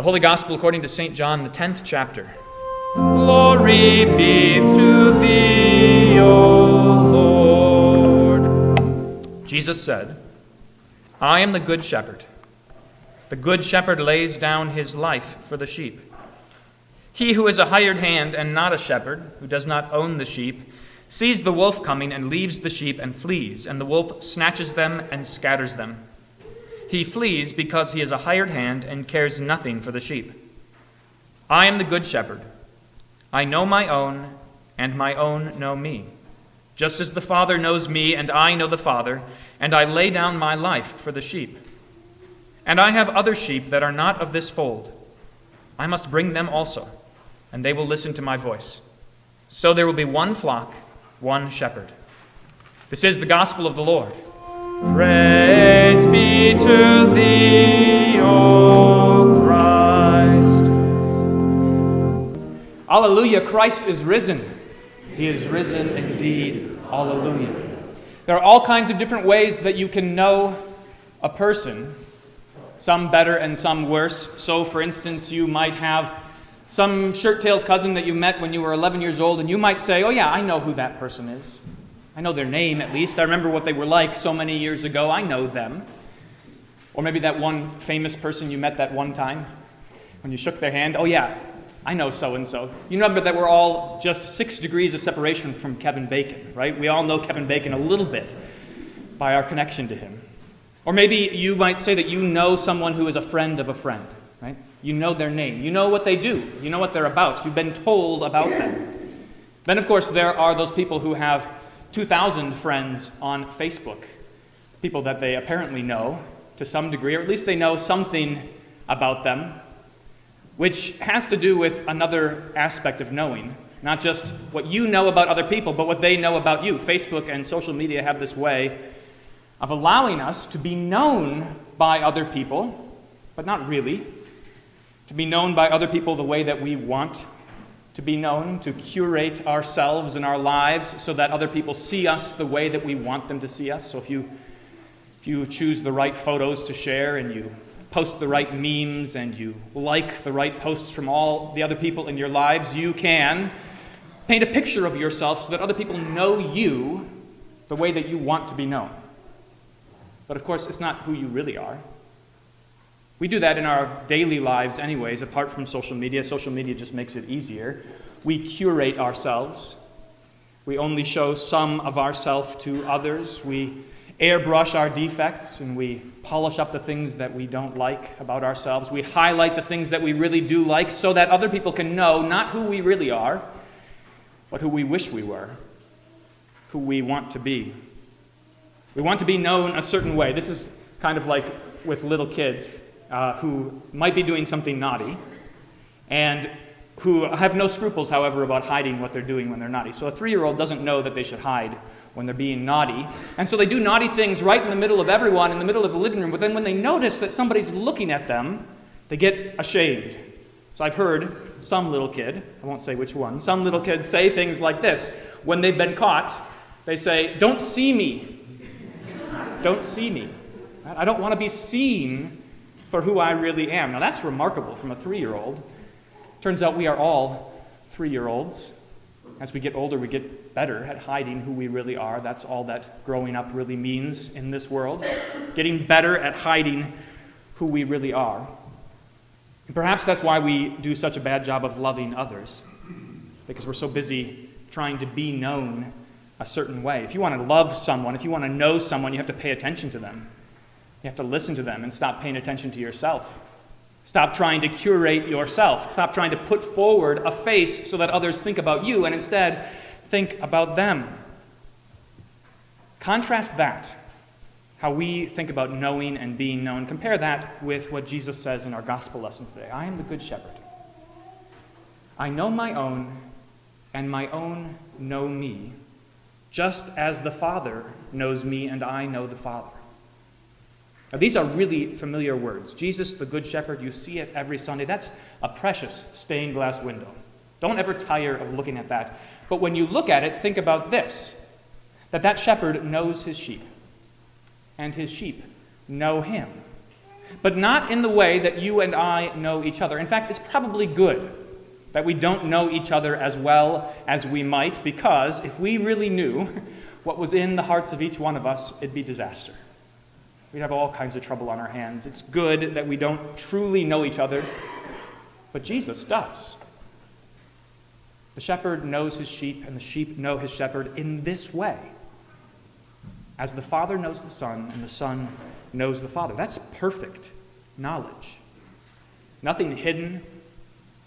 The Holy Gospel according to St. John, the 10th chapter. Glory be to thee, O Lord. Jesus said, I am the good shepherd. The good shepherd lays down his life for the sheep. He who is a hired hand and not a shepherd, who does not own the sheep, sees the wolf coming and leaves the sheep and flees, and the wolf snatches them and scatters them. He flees because he is a hired hand and cares nothing for the sheep. I am the good shepherd. I know my own, and my own know me. Just as the Father knows me, and I know the Father, and I lay down my life for the sheep. And I have other sheep that are not of this fold. I must bring them also, and they will listen to my voice. So there will be one flock, one shepherd. This is the gospel of the Lord. Praise be to thee, O Christ. Alleluia, Christ is risen. He is risen indeed. Alleluia. There are all kinds of different ways that you can know a person, some better and some worse. So, for instance, you might have some shirt tailed cousin that you met when you were 11 years old, and you might say, Oh, yeah, I know who that person is. I know their name at least. I remember what they were like so many years ago. I know them. Or maybe that one famous person you met that one time when you shook their hand. Oh, yeah, I know so and so. You remember that we're all just six degrees of separation from Kevin Bacon, right? We all know Kevin Bacon a little bit by our connection to him. Or maybe you might say that you know someone who is a friend of a friend, right? You know their name. You know what they do. You know what they're about. You've been told about them. Then, of course, there are those people who have 2,000 friends on Facebook, people that they apparently know to some degree, or at least they know something about them, which has to do with another aspect of knowing. Not just what you know about other people, but what they know about you. Facebook and social media have this way of allowing us to be known by other people, but not really. To be known by other people the way that we want to be known, to curate ourselves and our lives so that other people see us the way that we want them to see us. So if you, if you choose the right photos to share and you post the right memes and you like the right posts from all the other people in your lives, you can paint a picture of yourself so that other people know you the way that you want to be known. But of course, it's not who you really are. We do that in our daily lives, anyways, apart from social media. Social media just makes it easier. We curate ourselves. We only show some of ourselves to others. We airbrush our defects and we polish up the things that we don't like about ourselves. We highlight the things that we really do like so that other people can know not who we really are, but who we wish we were, who we want to be. We want to be known a certain way. This is kind of like with little kids uh, who might be doing something naughty and who have no scruples, however, about hiding what they're doing when they're naughty. So a three year old doesn't know that they should hide when they're being naughty. And so they do naughty things right in the middle of everyone, in the middle of the living room. But then when they notice that somebody's looking at them, they get ashamed. So I've heard some little kid, I won't say which one, some little kid say things like this. When they've been caught, they say, Don't see me. Don't see me. I don't want to be seen for who I really am. Now, that's remarkable from a three year old. Turns out we are all three year olds. As we get older, we get better at hiding who we really are. That's all that growing up really means in this world. Getting better at hiding who we really are. And perhaps that's why we do such a bad job of loving others, because we're so busy trying to be known a certain way. If you want to love someone, if you want to know someone, you have to pay attention to them. You have to listen to them and stop paying attention to yourself. Stop trying to curate yourself. Stop trying to put forward a face so that others think about you and instead think about them. Contrast that, how we think about knowing and being known. Compare that with what Jesus says in our gospel lesson today I am the good shepherd. I know my own, and my own know me, just as the Father knows me and I know the Father. Now, these are really familiar words. Jesus, the Good Shepherd, you see it every Sunday. That's a precious stained glass window. Don't ever tire of looking at that. But when you look at it, think about this that that shepherd knows his sheep, and his sheep know him. but not in the way that you and I know each other. In fact, it's probably good that we don't know each other as well as we might, because if we really knew what was in the hearts of each one of us, it'd be disaster. We'd have all kinds of trouble on our hands. It's good that we don't truly know each other, but Jesus does. The shepherd knows his sheep, and the sheep know his shepherd in this way as the Father knows the Son, and the Son knows the Father. That's perfect knowledge. Nothing hidden,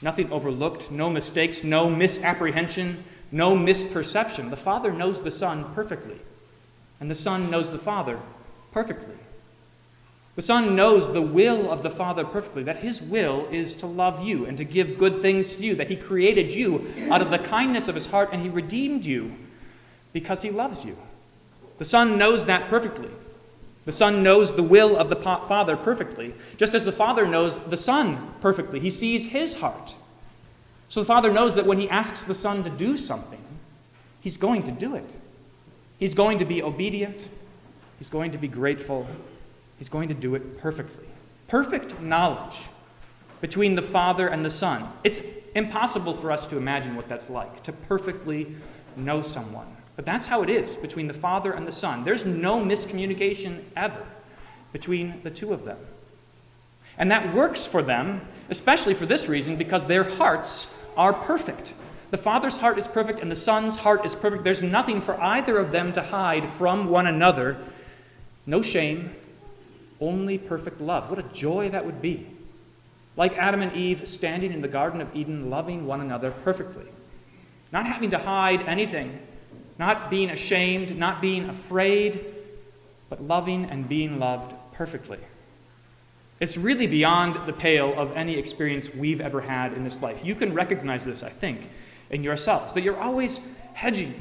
nothing overlooked, no mistakes, no misapprehension, no misperception. The Father knows the Son perfectly, and the Son knows the Father perfectly. The Son knows the will of the Father perfectly, that His will is to love you and to give good things to you, that He created you out of the kindness of His heart and He redeemed you because He loves you. The Son knows that perfectly. The Son knows the will of the Father perfectly, just as the Father knows the Son perfectly. He sees His heart. So the Father knows that when He asks the Son to do something, He's going to do it. He's going to be obedient, He's going to be grateful, He's going to do it perfectly. Perfect knowledge between the Father and the Son. It's impossible for us to imagine what that's like, to perfectly know someone. But that's how it is between the Father and the Son. There's no miscommunication ever between the two of them. And that works for them, especially for this reason, because their hearts are perfect. The Father's heart is perfect and the Son's heart is perfect. There's nothing for either of them to hide from one another. No shame, only perfect love. What a joy that would be. Like Adam and Eve standing in the Garden of Eden, loving one another perfectly. Not having to hide anything not being ashamed, not being afraid, but loving and being loved perfectly. It's really beyond the pale of any experience we've ever had in this life. You can recognize this, I think, in yourselves, that you're always hedging,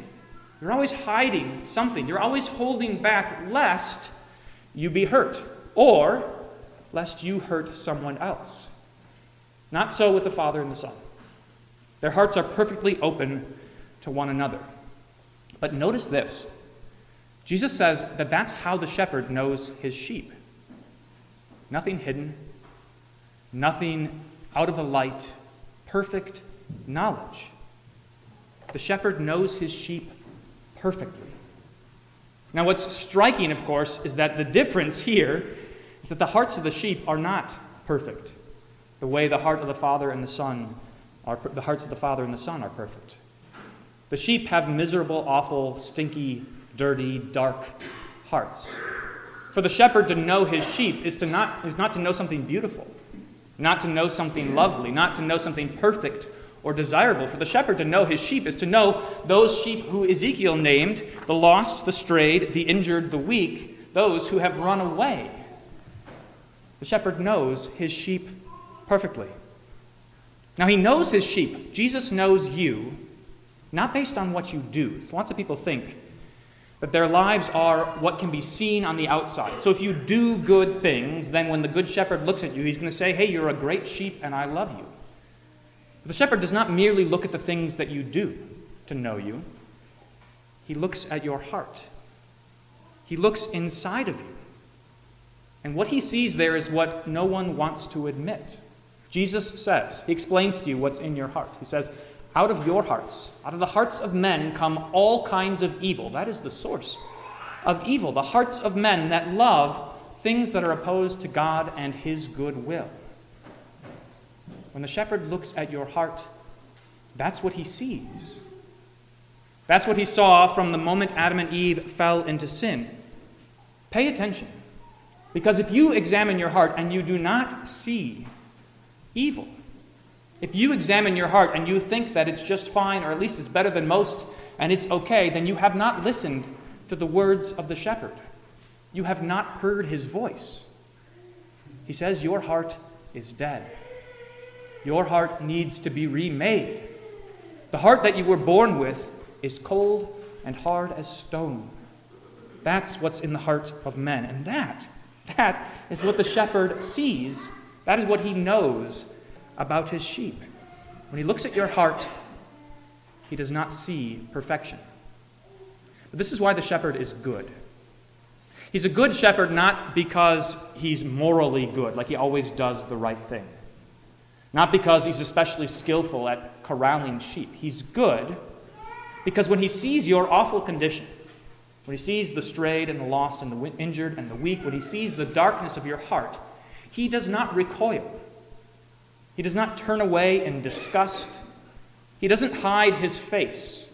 you're always hiding something, you're always holding back lest you be hurt or lest you hurt someone else. Not so with the Father and the Son. Their hearts are perfectly open to one another. But notice this Jesus says that that's how the shepherd knows his sheep. Nothing hidden, nothing out of the light, perfect knowledge. The shepherd knows his sheep perfectly. Now, what's striking, of course, is that the difference here is that the hearts of the sheep are not perfect, the way the heart of the Father and the Son are, the hearts of the Father and the Son are perfect. The sheep have miserable, awful, stinky, dirty, dark hearts. For the shepherd to know his sheep is, to not, is not to know something beautiful, not to know something lovely, not to know something perfect or desirable. For the shepherd to know his sheep is to know those sheep who Ezekiel named the lost, the strayed, the injured, the weak, those who have run away. The shepherd knows his sheep perfectly. Now, he knows his sheep. Jesus knows you not based on what you do. So lots of people think that their lives are what can be seen on the outside. So if you do good things, then when the good shepherd looks at you, he's going to say, Hey, you're a great sheep and I love you. But the shepherd does not merely look at the things that you do to know you, he looks at your heart. He looks inside of you. And what he sees there is what no one wants to admit. Jesus says, He explains to you what's in your heart. He says, out of your hearts, out of the hearts of men, come all kinds of evil. That is the source of evil. The hearts of men that love things that are opposed to God and His good will. When the shepherd looks at your heart, that's what he sees. That's what he saw from the moment Adam and Eve fell into sin. Pay attention. Because if you examine your heart and you do not see evil, if you examine your heart and you think that it's just fine, or at least it's better than most, and it's okay, then you have not listened to the words of the shepherd. You have not heard his voice. He says, Your heart is dead. Your heart needs to be remade. The heart that you were born with is cold and hard as stone. That's what's in the heart of men. And that, that is what the shepherd sees. That is what he knows about his sheep. When he looks at your heart, he does not see perfection. But this is why the shepherd is good. He's a good shepherd not because he's morally good, like he always does the right thing, not because he's especially skillful at corralling sheep. He's good because when he sees your awful condition, when he sees the strayed and the lost and the injured and the weak, when he sees the darkness of your heart, he does not recoil. He does not turn away in disgust. He doesn't hide his face.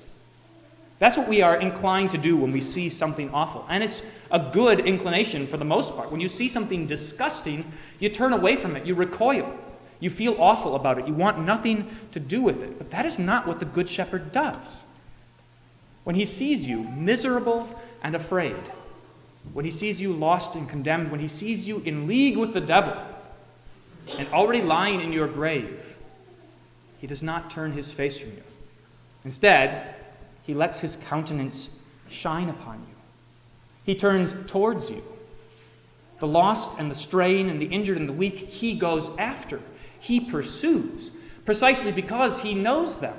That's what we are inclined to do when we see something awful. And it's a good inclination for the most part. When you see something disgusting, you turn away from it, you recoil, you feel awful about it, you want nothing to do with it. But that is not what the Good Shepherd does. When he sees you miserable and afraid, when he sees you lost and condemned, when he sees you in league with the devil and already lying in your grave, he does not turn his face from you. Instead, he lets his countenance shine upon you. He turns towards you. The lost and the straying and the injured and the weak, he goes after. He pursues, precisely because he knows them.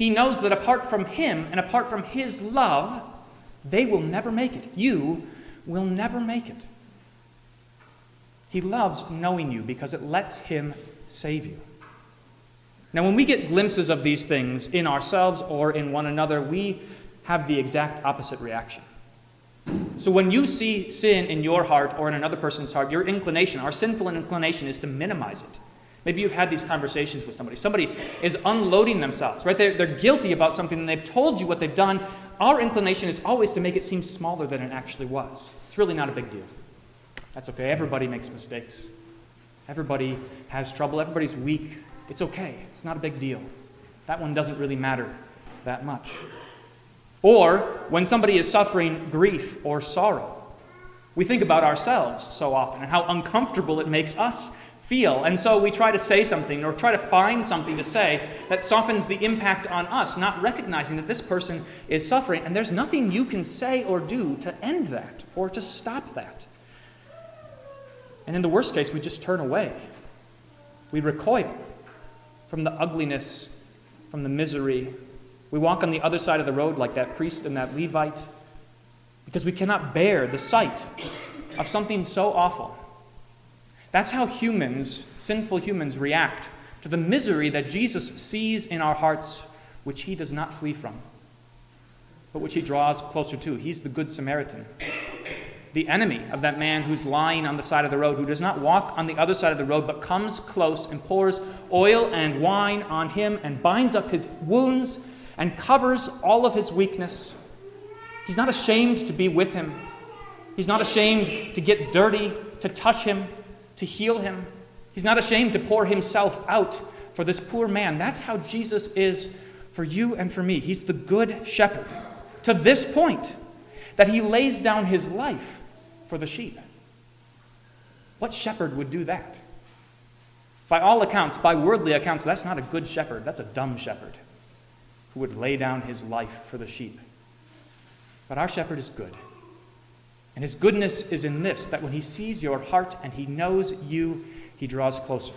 He knows that apart from him and apart from his love, they will never make it. You will never make it. He loves knowing you because it lets him save you. Now, when we get glimpses of these things in ourselves or in one another, we have the exact opposite reaction. So, when you see sin in your heart or in another person's heart, your inclination, our sinful inclination, is to minimize it. Maybe you've had these conversations with somebody. Somebody is unloading themselves, right? They're, they're guilty about something and they've told you what they've done. Our inclination is always to make it seem smaller than it actually was. It's really not a big deal. That's okay. Everybody makes mistakes. Everybody has trouble. Everybody's weak. It's okay, it's not a big deal. That one doesn't really matter that much. Or when somebody is suffering grief or sorrow, we think about ourselves so often and how uncomfortable it makes us feel. And so we try to say something or try to find something to say that softens the impact on us, not recognizing that this person is suffering. And there's nothing you can say or do to end that or to stop that. And in the worst case, we just turn away, we recoil from the ugliness, from the misery. We walk on the other side of the road like that priest and that Levite because we cannot bear the sight of something so awful. That's how humans, sinful humans, react to the misery that Jesus sees in our hearts, which he does not flee from, but which he draws closer to. He's the Good Samaritan the enemy of that man who's lying on the side of the road, who does not walk on the other side of the road, but comes close and pours oil and wine on him and binds up his wounds and covers all of his weakness. He's not ashamed to be with him. He's not ashamed to get dirty, to touch him, to heal him. He's not ashamed to pour himself out for this poor man. That's how Jesus is for you and for me. He's the good shepherd to this point that he lays down his life for the sheep. What shepherd would do that? By all accounts, by worldly accounts, that's not a good shepherd. That's a dumb shepherd who would lay down his life for the sheep. But our shepherd is good. And his goodness is in this that when he sees your heart and he knows you, he draws closer.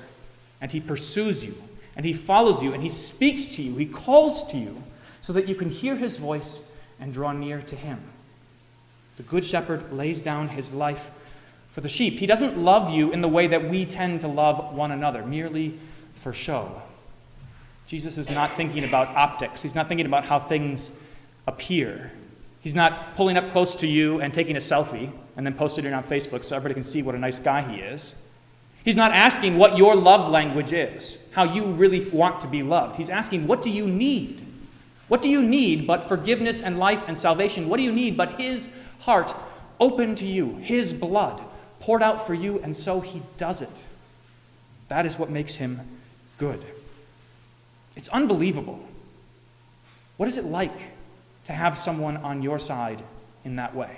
And he pursues you. And he follows you. And he speaks to you. He calls to you so that you can hear his voice and draw near to him. The Good Shepherd lays down his life for the sheep. He doesn't love you in the way that we tend to love one another, merely for show. Jesus is not thinking about optics, he's not thinking about how things appear. He's not pulling up close to you and taking a selfie and then posting it on Facebook so everybody can see what a nice guy he is. He's not asking what your love language is, how you really want to be loved. He's asking, what do you need? What do you need but forgiveness and life and salvation? What do you need but His heart open to you, His blood poured out for you, and so He does it. That is what makes Him good. It's unbelievable. What is it like to have someone on your side in that way?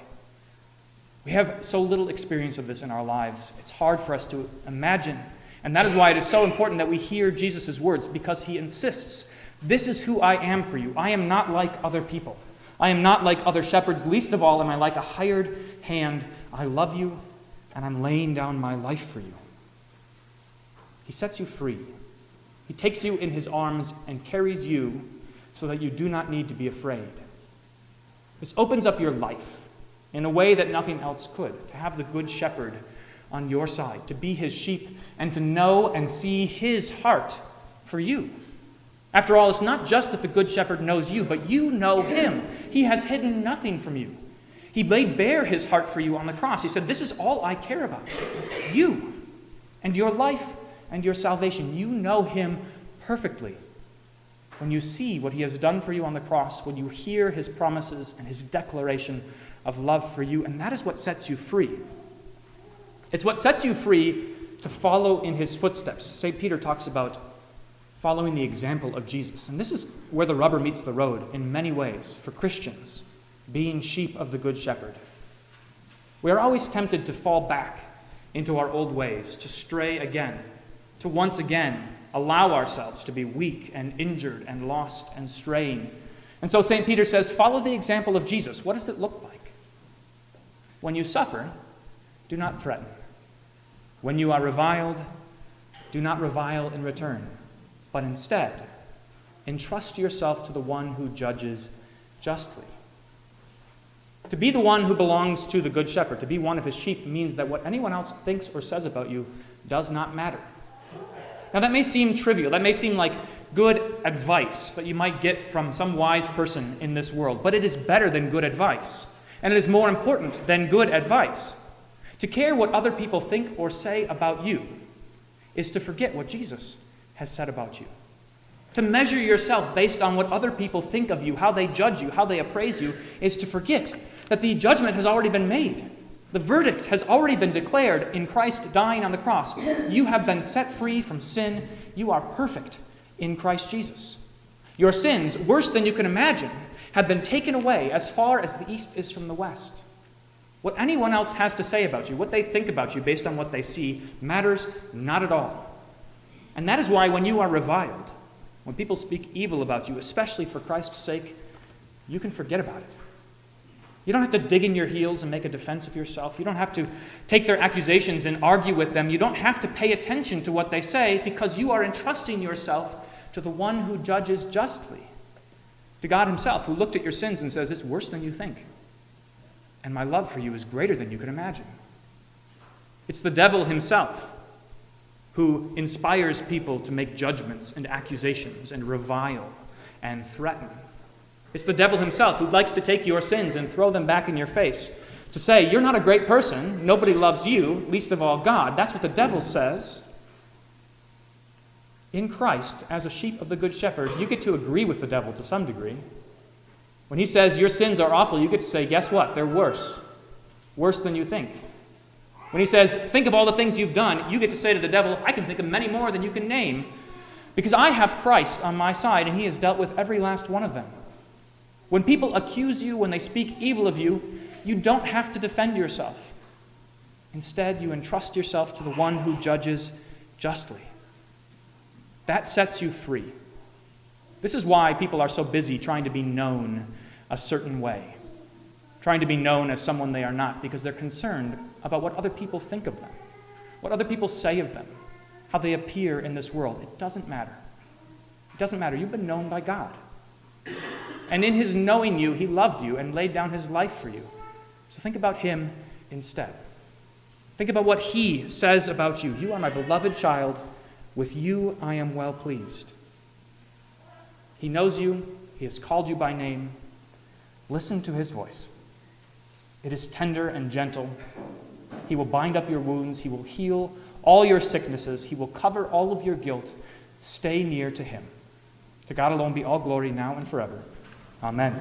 We have so little experience of this in our lives. It's hard for us to imagine. And that is why it is so important that we hear Jesus' words, because he insists, This is who I am for you. I am not like other people. I am not like other shepherds, least of all am I like a hired hand. I love you, and I'm laying down my life for you. He sets you free. He takes you in his arms and carries you so that you do not need to be afraid. This opens up your life in a way that nothing else could, to have the Good Shepherd on your side, to be his sheep, and to know and see his heart for you. After all, it's not just that the Good Shepherd knows you, but you know him. He has hidden nothing from you. He laid bare his heart for you on the cross. He said, This is all I care about you and your life and your salvation. You know him perfectly. When you see what he has done for you on the cross, when you hear his promises and his declaration of love for you, and that is what sets you free. It's what sets you free to follow in his footsteps. St. Peter talks about following the example of Jesus. And this is where the rubber meets the road in many ways for Christians, being sheep of the Good Shepherd. We are always tempted to fall back into our old ways, to stray again, to once again allow ourselves to be weak and injured and lost and straying. And so St. Peter says, follow the example of Jesus. What does it look like? When you suffer, do not threaten. When you are reviled, do not revile in return, but instead, entrust yourself to the one who judges justly. To be the one who belongs to the Good Shepherd, to be one of his sheep, means that what anyone else thinks or says about you does not matter. Now, that may seem trivial. That may seem like good advice that you might get from some wise person in this world, but it is better than good advice. And it is more important than good advice. To care what other people think or say about you is to forget what Jesus has said about you. To measure yourself based on what other people think of you, how they judge you, how they appraise you, is to forget that the judgment has already been made. The verdict has already been declared in Christ dying on the cross. You have been set free from sin. You are perfect in Christ Jesus. Your sins, worse than you can imagine, have been taken away as far as the east is from the west. What anyone else has to say about you, what they think about you based on what they see, matters not at all. And that is why when you are reviled, when people speak evil about you, especially for Christ's sake, you can forget about it. You don't have to dig in your heels and make a defense of yourself. You don't have to take their accusations and argue with them. You don't have to pay attention to what they say because you are entrusting yourself to the one who judges justly to God Himself, who looked at your sins and says, It's worse than you think. And my love for you is greater than you can imagine. It's the devil himself who inspires people to make judgments and accusations and revile and threaten. It's the devil himself who likes to take your sins and throw them back in your face. To say, You're not a great person, nobody loves you, least of all God. That's what the devil says in Christ, as a sheep of the Good Shepherd, you get to agree with the devil to some degree. When he says your sins are awful, you get to say, guess what? They're worse. Worse than you think. When he says, think of all the things you've done, you get to say to the devil, I can think of many more than you can name, because I have Christ on my side, and he has dealt with every last one of them. When people accuse you, when they speak evil of you, you don't have to defend yourself. Instead, you entrust yourself to the one who judges justly. That sets you free. This is why people are so busy trying to be known a certain way, trying to be known as someone they are not, because they're concerned about what other people think of them, what other people say of them, how they appear in this world. It doesn't matter. It doesn't matter. You've been known by God. And in his knowing you, he loved you and laid down his life for you. So think about him instead. Think about what he says about you. You are my beloved child. With you I am well pleased. He knows you, He has called you by name. Listen to His voice. It is tender and gentle. He will bind up your wounds, He will heal all your sicknesses, He will cover all of your guilt. Stay near to Him. To God alone be all glory now and forever. Amen.